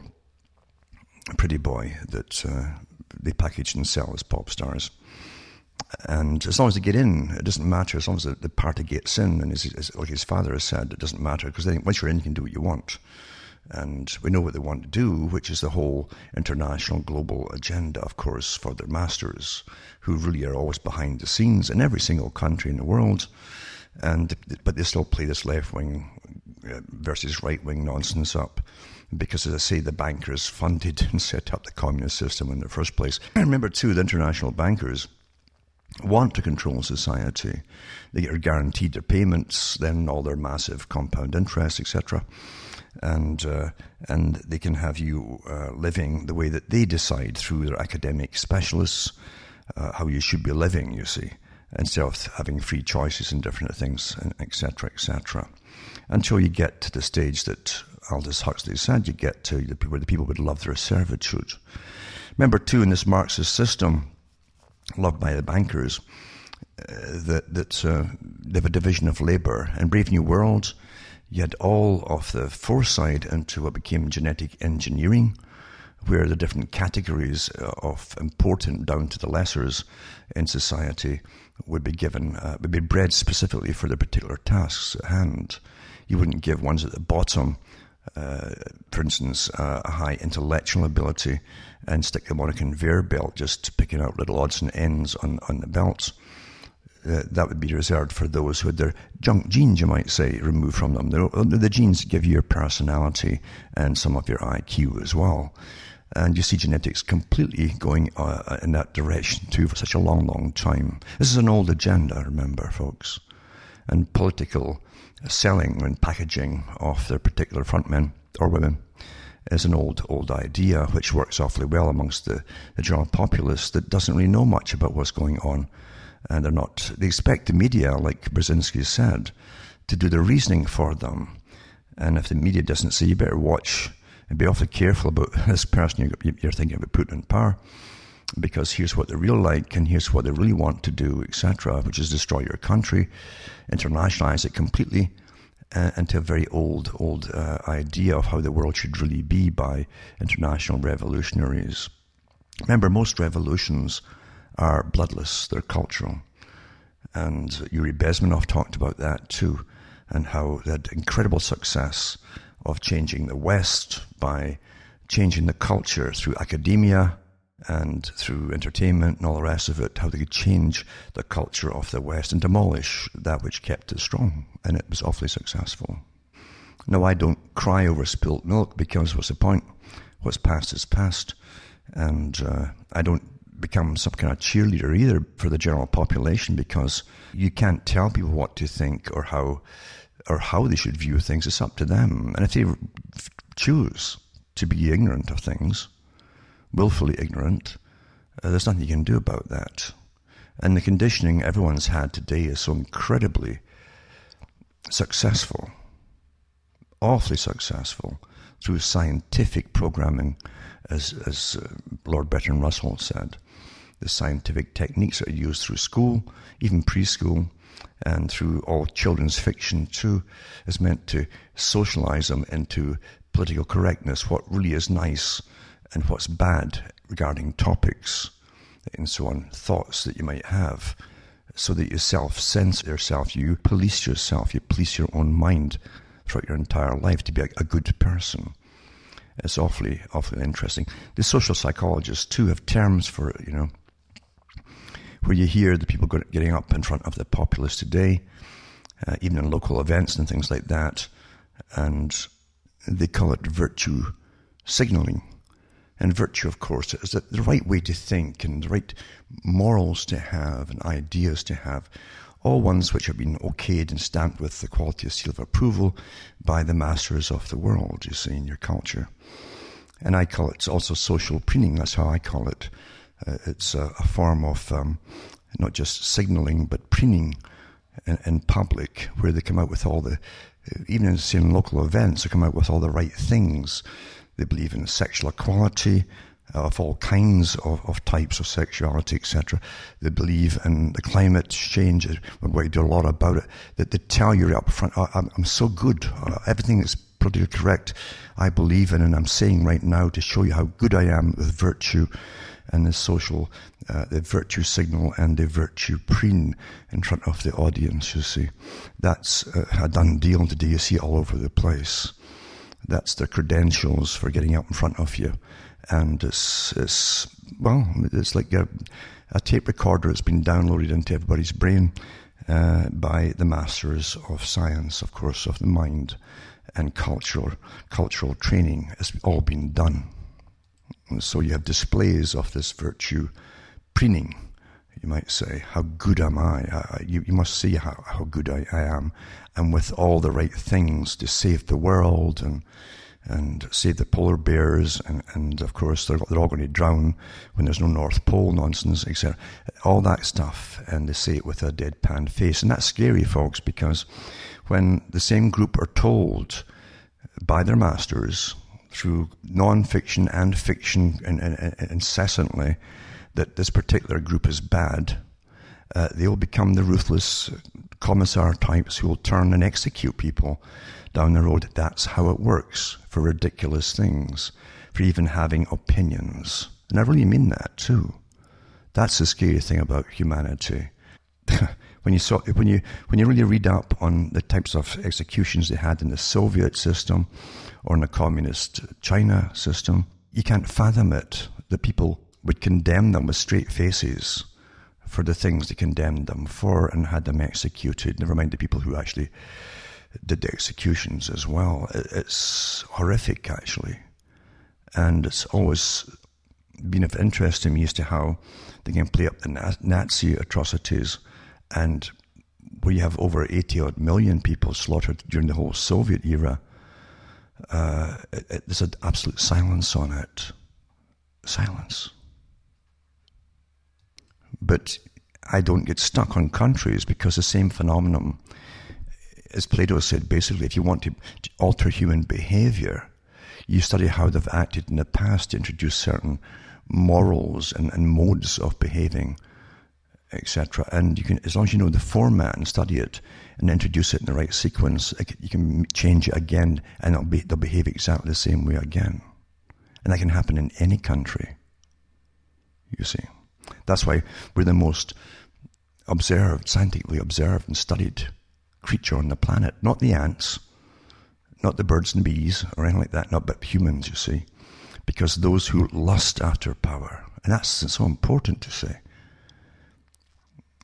Speaker 1: pretty boy that uh, they package and sell as pop stars. And as long as they get in, it doesn't matter. As long as the, the party gets in, and as, like his father has said, it doesn't matter because once you're in, you can do what you want. And we know what they want to do, which is the whole international global agenda, of course, for their masters, who really are always behind the scenes in every single country in the world. And but they still play this left wing uh, versus right wing nonsense up because, as I say, the bankers *laughs* funded and set up the communist system in the first place. I remember, too, the international bankers want to control society. They are guaranteed their payments, then all their massive compound interest, etc. And uh, and they can have you uh, living the way that they decide through their academic specialists uh, how you should be living. You see, instead of having free choices in different things, etc., etc. Until you get to the stage that Aldous Huxley said, you get to where the people would love their servitude. Remember, too, in this Marxist system, loved by the bankers, uh, that, that uh, they have a division of labour. In Brave New World, you had all of the foresight into what became genetic engineering, where the different categories uh, of important down to the lessers in society would be given, uh, would be bred specifically for their particular tasks at hand. You wouldn't give ones at the bottom, uh, for instance, uh, a high intellectual ability and stick them on a conveyor belt, just picking out little odds and ends on, on the belts. Uh, that would be reserved for those who had their junk genes, you might say, removed from them. The, the genes give you your personality and some of your IQ as well. And you see genetics completely going uh, in that direction too for such a long, long time. This is an old agenda, remember, folks. And political selling and packaging of their particular frontmen or women is an old, old idea which works awfully well amongst the, the general populace that doesn't really know much about what's going on. And they're not, they expect the media, like Brzezinski said, to do the reasoning for them. And if the media doesn't say, you better watch and be awfully careful about *laughs* this person you're thinking about putting in power, because here's what they're real like, and here's what they really want to do, etc., which is destroy your country, internationalize it completely, uh, to a very old, old uh, idea of how the world should really be by international revolutionaries. Remember, most revolutions are bloodless, they're cultural. And Yuri Bezmenov talked about that too, and how that incredible success of changing the West by changing the culture through academia, and through entertainment and all the rest of it, how they could change the culture of the West and demolish that which kept it strong. And it was awfully successful. No, I don't cry over spilt milk because what's the point? What's past is past. And uh, I don't become some kind of cheerleader either for the general population because you can't tell people what to think or how or how they should view things. It's up to them. And if they choose to be ignorant of things, willfully ignorant, uh, there's nothing you can do about that. And the conditioning everyone's had today is so incredibly successful, awfully successful, through scientific programming, as, as uh, Lord Bertrand Russell said. The scientific techniques that are used through school, even preschool, and through all children's fiction too, is meant to socialize them into political correctness, what really is nice and what's bad regarding topics and so on, thoughts that you might have, so that you self censor yourself, you police yourself, you police your own mind throughout your entire life to be a, a good person. It's awfully, awfully interesting. The social psychologists too have terms for it, you know, where you hear the people getting up in front of the populace today, uh, even in local events and things like that, and they call it virtue signaling. And virtue, of course, is the right way to think and the right morals to have and ideas to have. All ones which have been okayed and stamped with the quality of seal of approval by the masters of the world, you see, in your culture. And I call it also social preening. That's how I call it. Uh, it's a, a, form of um, not just signaling, but preening in, in, public, where they come out with all the, even in, in local events, they come out with all the right things they believe in sexual equality of all kinds of, of types of sexuality, etc. They believe in the climate change. We're going to do a lot about it. That they tell you up front, oh, I'm, I'm, so good. Uh, everything is politically correct. I believe in, and I'm saying right now to show you how good I am with virtue and the social, uh, the virtue signal and the virtue preen in front of the audience. You see, that's a done deal today. You see it all over the place. That's their credentials for getting up in front of you. And it's, it's well, it's like a, a tape recorder that's been downloaded into everybody's brain uh, by the masters of science, of course, of the mind and cultural, cultural training has all been done. And so you have displays of this virtue preening. you might say. How good am I? I you, you, must see how, how good I, I, am. And with all the right things to save the world and and save the polar bears, and, and of course they're, they're all going to drown when there's no North Pole nonsense, etc. All that stuff, and they say it with a deadpan face. And that's scary, folks, because when the same group are told by their masters through non-fiction and fiction and, and, and incessantly that this particular group is bad, uh, they will become the ruthless commissar types who will turn and execute people down the road. That's how it works for ridiculous things, for even having opinions. And I really mean that too. That's the scary thing about humanity. *laughs* when you saw when you when you really read up on the types of executions they had in the Soviet system or in the communist China system, you can't fathom it. The people would condemn them with straight faces for the things they condemned them for and had them executed. Never mind the people who actually did the executions as well. It's horrific, actually. And it's always been of interest to me as to how they can play up the Nazi atrocities and we have over 80 odd million people slaughtered during the whole Soviet era. Uh, it, it, there's an absolute silence on it. Silence. But I don't get stuck on countries because the same phenomenon, as Plato said, basically, if you want to alter human behavior, you study how they've acted in the past to introduce certain morals and, and modes of behaving, etc. And you can, as long as you know the format and study it and introduce it in the right sequence, you can change it again, and be, they'll behave exactly the same way again. And that can happen in any country. You see. That's why we're the most observed, scientifically observed and studied creature on the planet. Not the ants, not the birds and bees or anything like that, not but humans, you see. Because those who lust after power, and that's so important to say.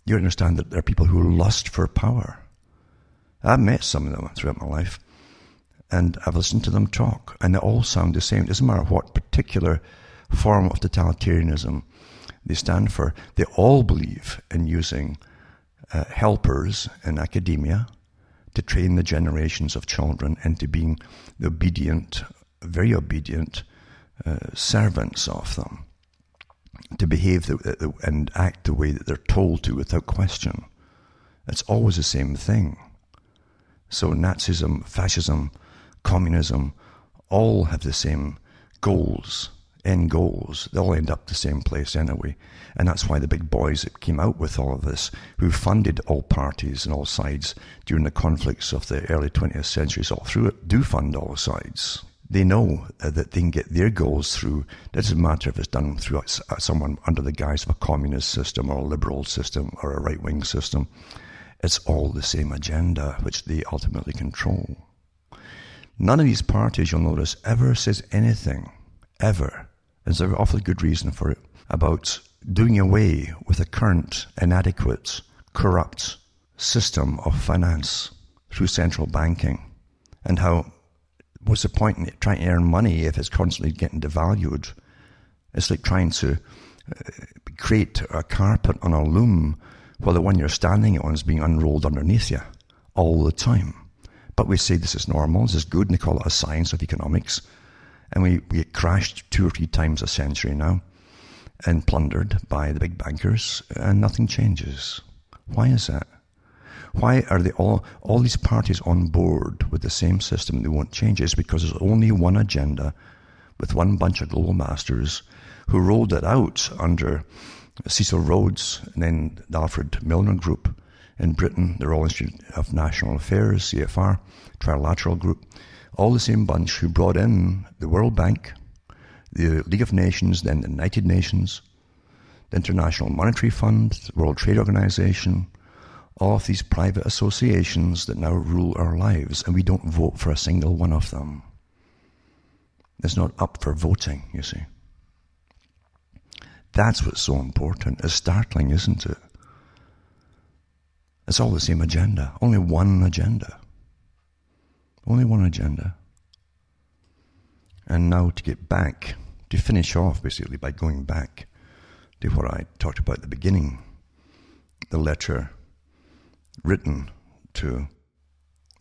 Speaker 1: You understand that there are people who lust for power. I've met some of them throughout my life, and I've listened to them talk, and they all sound the same. It doesn't matter what particular form of totalitarianism they stand for. They all believe in using uh, helpers in academia to train the generations of children into being the obedient, very obedient uh, servants of them, to behave the, the, and act the way that they're told to without question. It's always the same thing. So Nazism, fascism, communism, all have the same goals end goals, they'll end up the same place anyway. And that's why the big boys that came out with all of this, who funded all parties and all sides during the conflicts of the early 20th centuries all through it, do fund all sides. They know uh, that they can get their goals through. It doesn't matter if it's done through uh, uh, someone under the guise of a communist system or a liberal system or a right wing system. It's all the same agenda which they ultimately control. None of these parties, you'll notice, ever says anything, ever, there's an awfully good reason for it about doing away with the current inadequate, corrupt system of finance through central banking and how what's the point in trying to earn money if it's constantly getting devalued? It's like trying to uh, create a carpet on a loom while the one you're standing on is being unrolled underneath you all the time. But we say this is normal, this is good, and they call it a science of economics and we, we crashed two or three times a century now and plundered by the big bankers and nothing changes. Why is that? Why are they all, all these parties on board with the same system they won't change? It's because there's only one agenda with one bunch of global masters who rolled it out under Cecil Rhodes and then the Alfred Milner Group in Britain, the Royal Institute of International Affairs, CFR, Trilateral Group, all the same bunch who brought in the World Bank, the League of Nations, then the United Nations, the International Monetary Fund, the World Trade Organization, all of these private associations that now rule our lives, and we don't vote for a single one of them. It's not up for voting, you see. That's what's so important. It's startling, isn't it? It's all the same agenda, only one agenda. Only one agenda. And now to get back, to finish off basically by going back to what I talked about at the beginning the letter written to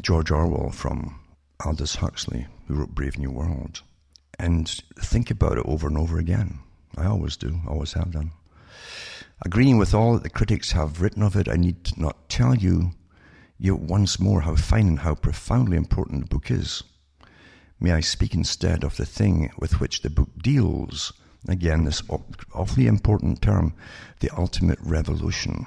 Speaker 1: George Orwell from Aldous Huxley, who wrote Brave New World, and think about it over and over again. I always do, always have done. Agreeing with all that the critics have written of it, I need not tell you yet once more how fine and how profoundly important the book is. May I speak instead of the thing with which the book deals? Again, this awfully important term, the ultimate revolution.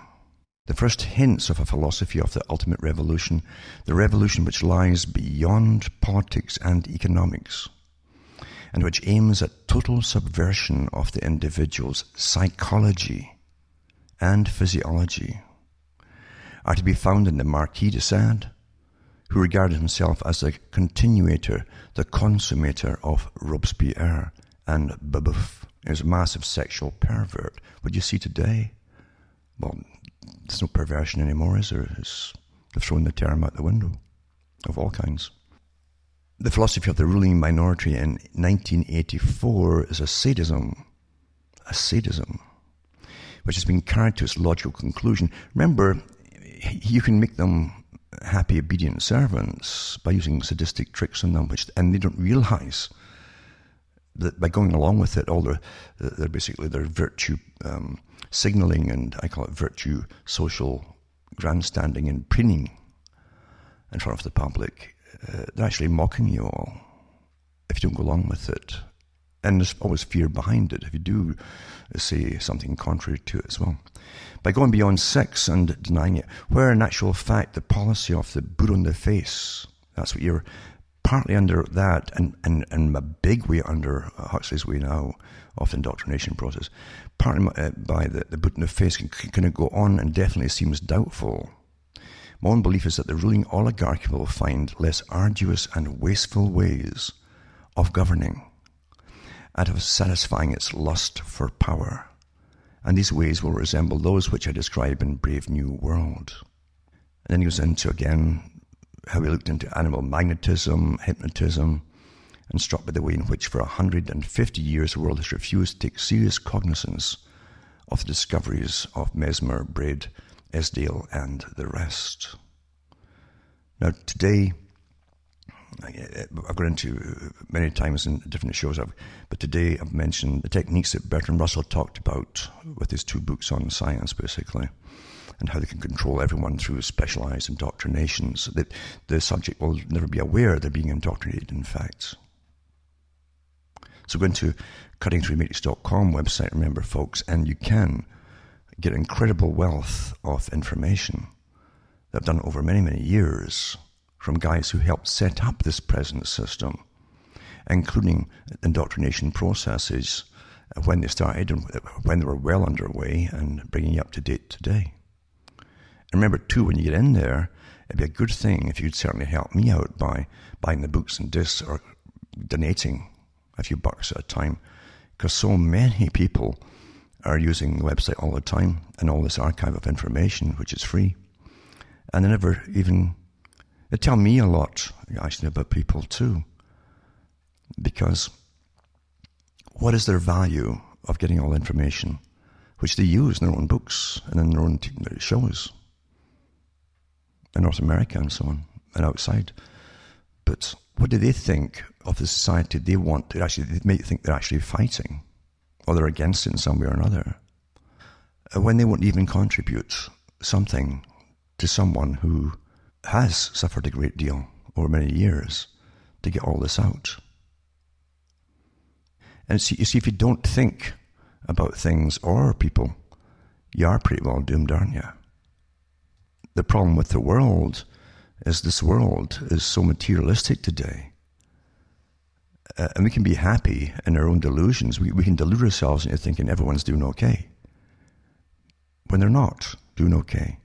Speaker 1: The first hints of a philosophy of the ultimate revolution, the revolution which lies beyond politics and economics, and which aims at total subversion of the individual's psychology and physiology, are to be found in the Marquis de Sade, who regarded himself as the continuator, the consummator of Robespierre and Babeuf, is a massive sexual pervert. What you see today? Well, there's no perversion anymore, is there? It's, they've thrown the term out the window of all kinds. The philosophy of the ruling minority in 1984 is a sadism, a sadism, which has been carried to its logical conclusion. Remember, you can make them happy, obedient servants by using sadistic tricks on them, which and they don't realize that by going along with it, all their they're basically their virtue um, signaling and I call it virtue social grandstanding and preening in front of the public. Uh, they're actually mocking you all if you don't go along with it. And there's always fear behind it if you do say something contrary to it as well by going beyond sex and denying it, where in actual fact the policy of the boot on the face, that's what you're partly under that, and, and, and a big way under Huxley's way now of the indoctrination process, partly uh, by the, the boot on the face can, can go on and definitely seems doubtful. My own belief is that the ruling oligarchy will find less arduous and wasteful ways of governing and of satisfying its lust for power and these ways will resemble those which I describe in Brave New World. And then he goes into again how he looked into animal magnetism, hypnotism, and struck by the way in which for 150 years the world has refused to take serious cognizance of the discoveries of Mesmer, Braid, Esdaile, and the rest. Now, today, I've gone into uh, many times in different shows, but today I've mentioned the techniques that Bertrand Russell talked about with his two books on science, basically, and how they can control everyone through specialized indoctrinations. That the subject will never be aware they're being indoctrinated, in fact. So go into cuttingthroughmatrix.com website, remember, folks, and you can get incredible wealth of information that I've done over many, many years from guys who helped set up this present system, including indoctrination processes uh, when they started and uh, when they were well underway and bringing you up to date today. And remember, too, when you get in there, it'd be a good thing if you'd certainly help me out by buying the books and discs or donating a few bucks at a time, because so many people are using the website all the time and all this archive of information, which is free, and they never even they tell me a lot, actually, about people too. Because what is their value of getting all the information, which they use in their own books and in their own shows in North America and so on, and outside? But what do they think of the society they want to actually, they may think they're actually fighting, or they're against it in some way or another, uh, when they won't even contribute something to someone who has suffered a great deal over many years to get all this out. And see, you see, if you don't think about things or people, you are pretty well doomed, aren't you? The problem with the world is this world is so materialistic today. Uh, and we can be happy in our own delusions. We, we can delude ourselves into thinking everyone's doing okay when they're not doing okay.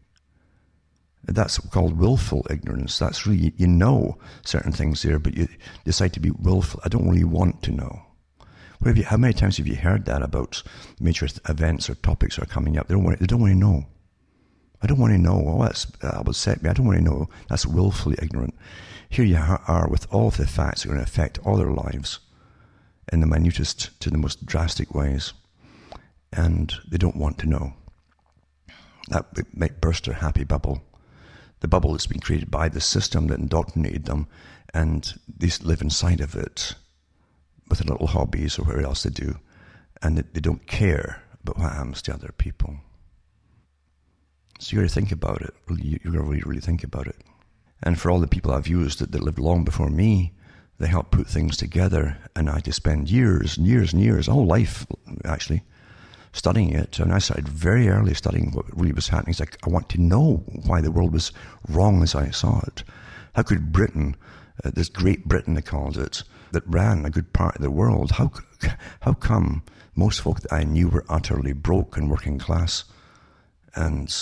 Speaker 1: That's called willful ignorance. That's really, you know certain things there, but you decide to be willful. I don't really want to know. You, how many times have you heard that about major events or topics are coming up? They don't want, they don't want to know. I don't want to know. Oh, that's, that would set me. I don't want to know. That's willfully ignorant. Here you are with all of the facts that are going to affect all their lives in the minutest to the most drastic ways. And they don't want to know. that might burst their happy bubble. The bubble that's been created by the system that indoctrinated them, and they live inside of it with their little hobbies or whatever else they do, and they don't care about what happens to other people. So you got to think about it. You got to really, really think about it. And for all the people I've used that, that lived long before me, they helped put things together, and I had to spend years and years and years, a whole life actually, studying it. And I started very early studying what really was happening. It's like I want to know why the world was wrong as I saw it. How could Britain, uh, this Great Britain they called it, that ran a good part of the world, how *laughs* how come most folk that I knew were utterly broke and working class, and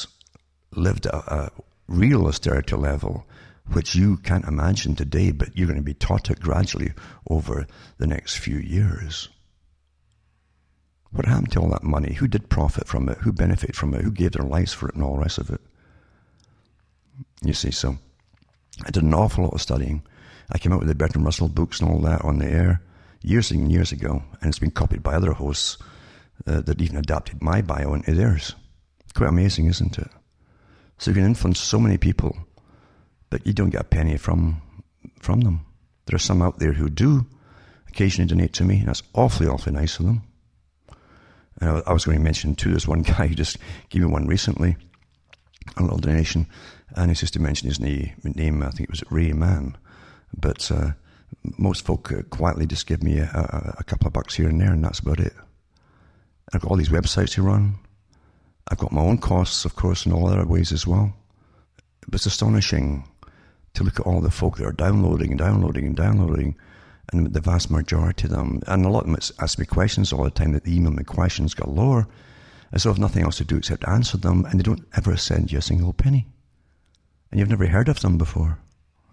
Speaker 1: lived a, a real austerity level which you can't imagine today, but you're going to be taught it gradually over the next few years. What happened to all that money? Who did profit from it? Who benefited from it? Who gave their lives for it and all the rest of it? You see, so I did an awful lot of studying. I came out with the Bertrand Russell books and all that on the air years and years ago, and it's been copied by other hosts uh, that even adapted my bio into theirs. Quite amazing, isn't it? So you can influence so many people but you don't get a penny from from them. There are some out there who do occasionally donate to me, and that's awfully, awfully nice of them. And I was going to mention too, there's one *laughs* guy who just gave me one recently, a little donation, and he says to mention his name, name I think it was Ray Mann, but uh, most folk uh, quietly just give me a, a, a, couple of bucks here and there, and that's about it. I've got all these websites to run. I've got my own costs, of course, in all other ways as well. But it's astonishing to look at all the folk that are downloading and downloading and downloading, and the vast majority of them, and a lot of them ask me questions all the time, that they email me questions galore, as though have nothing else to do except answer them, and they don't ever send you a single penny. And you've never heard of them before,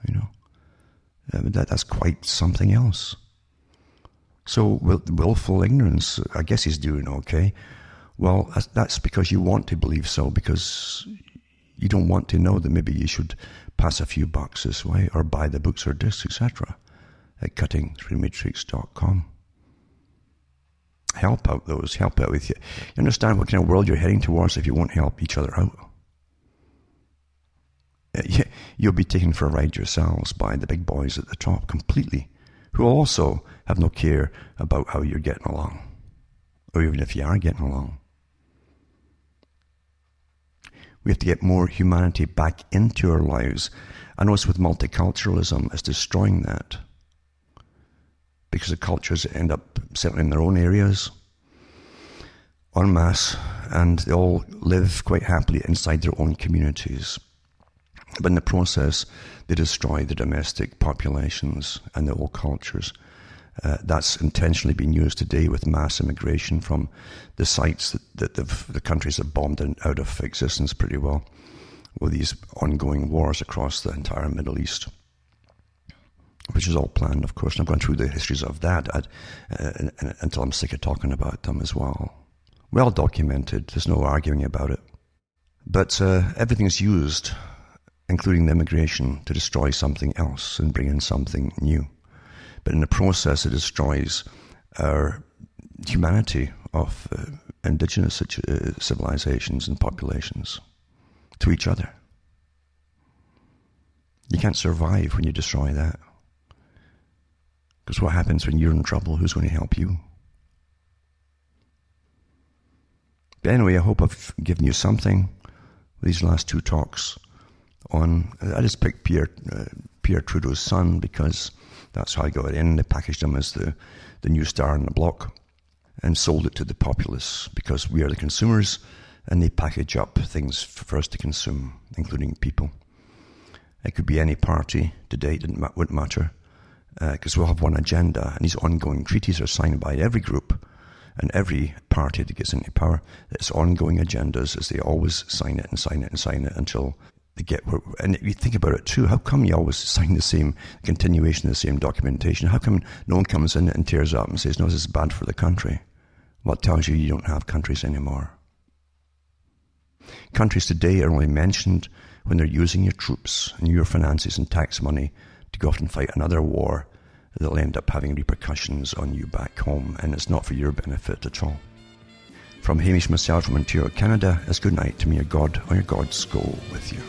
Speaker 1: you know. Uh, that, that's quite something else. So, willful ignorance, I guess he's doing okay. Well, that's because you want to believe so, because you don't want to know that maybe you should pass a few bucks this way or buy the books or discs, etc. at cuttingthroughmatrix.com. Help out those, help out with you. You understand what kind of world you're heading towards if you won't help each other out? Uh, you'll be taken for a ride yourselves by the big boys at the top completely, who also have no care about how you're getting along, or even if you are getting along. We have to get more humanity back into our lives. I know it's with multiculturalism, it's destroying that. Because the cultures end up settling in their own areas, en masse, and they all live quite happily inside their own communities. But in the process, they destroy the domestic populations and the old cultures. Uh, that's intentionally being used today with mass immigration from the sites that, that the countries have bombed out of existence pretty well with these ongoing wars across the entire Middle East, which is all planned, of course. And I've gone through the histories of that uh, until I'm sick of talking about them as well. Well documented, there's no arguing about it. But uh, everything is used, including the immigration, to destroy something else and bring in something new but in the process, it destroys our humanity of uh, indigenous uh, civilizations and populations to each other. You can't survive when you destroy that. Because what happens when you're in trouble? Who's going to help you? But anyway, I hope I've given you something these last two talks on. I just picked Pierre, uh, Pierre Trudeau's son because that's how I got in. They packaged him as the, the new star in the block and sold it to the populace because we are the consumers and they package up things for us to consume, including people. It could be any party today, it wouldn't matter because uh, we'll have one agenda and these ongoing treaties are signed by every group and every party that gets into power. It's ongoing agendas as they always sign it and sign it and sign it until they get where, and if you think about it too, how come you always sign the same continuation the same documentation? How come no one comes in and tears up and says, no, this is bad for the country? What tells you you don't have countries anymore? Countries today are only mentioned when they're using your troops and your finances and tax money to go off and fight another war that'll end up having repercussions on you back home, and it's not for your benefit at all. From Hamish myself from Ontario, Canada, it's good night to me, your God or your gods go with you.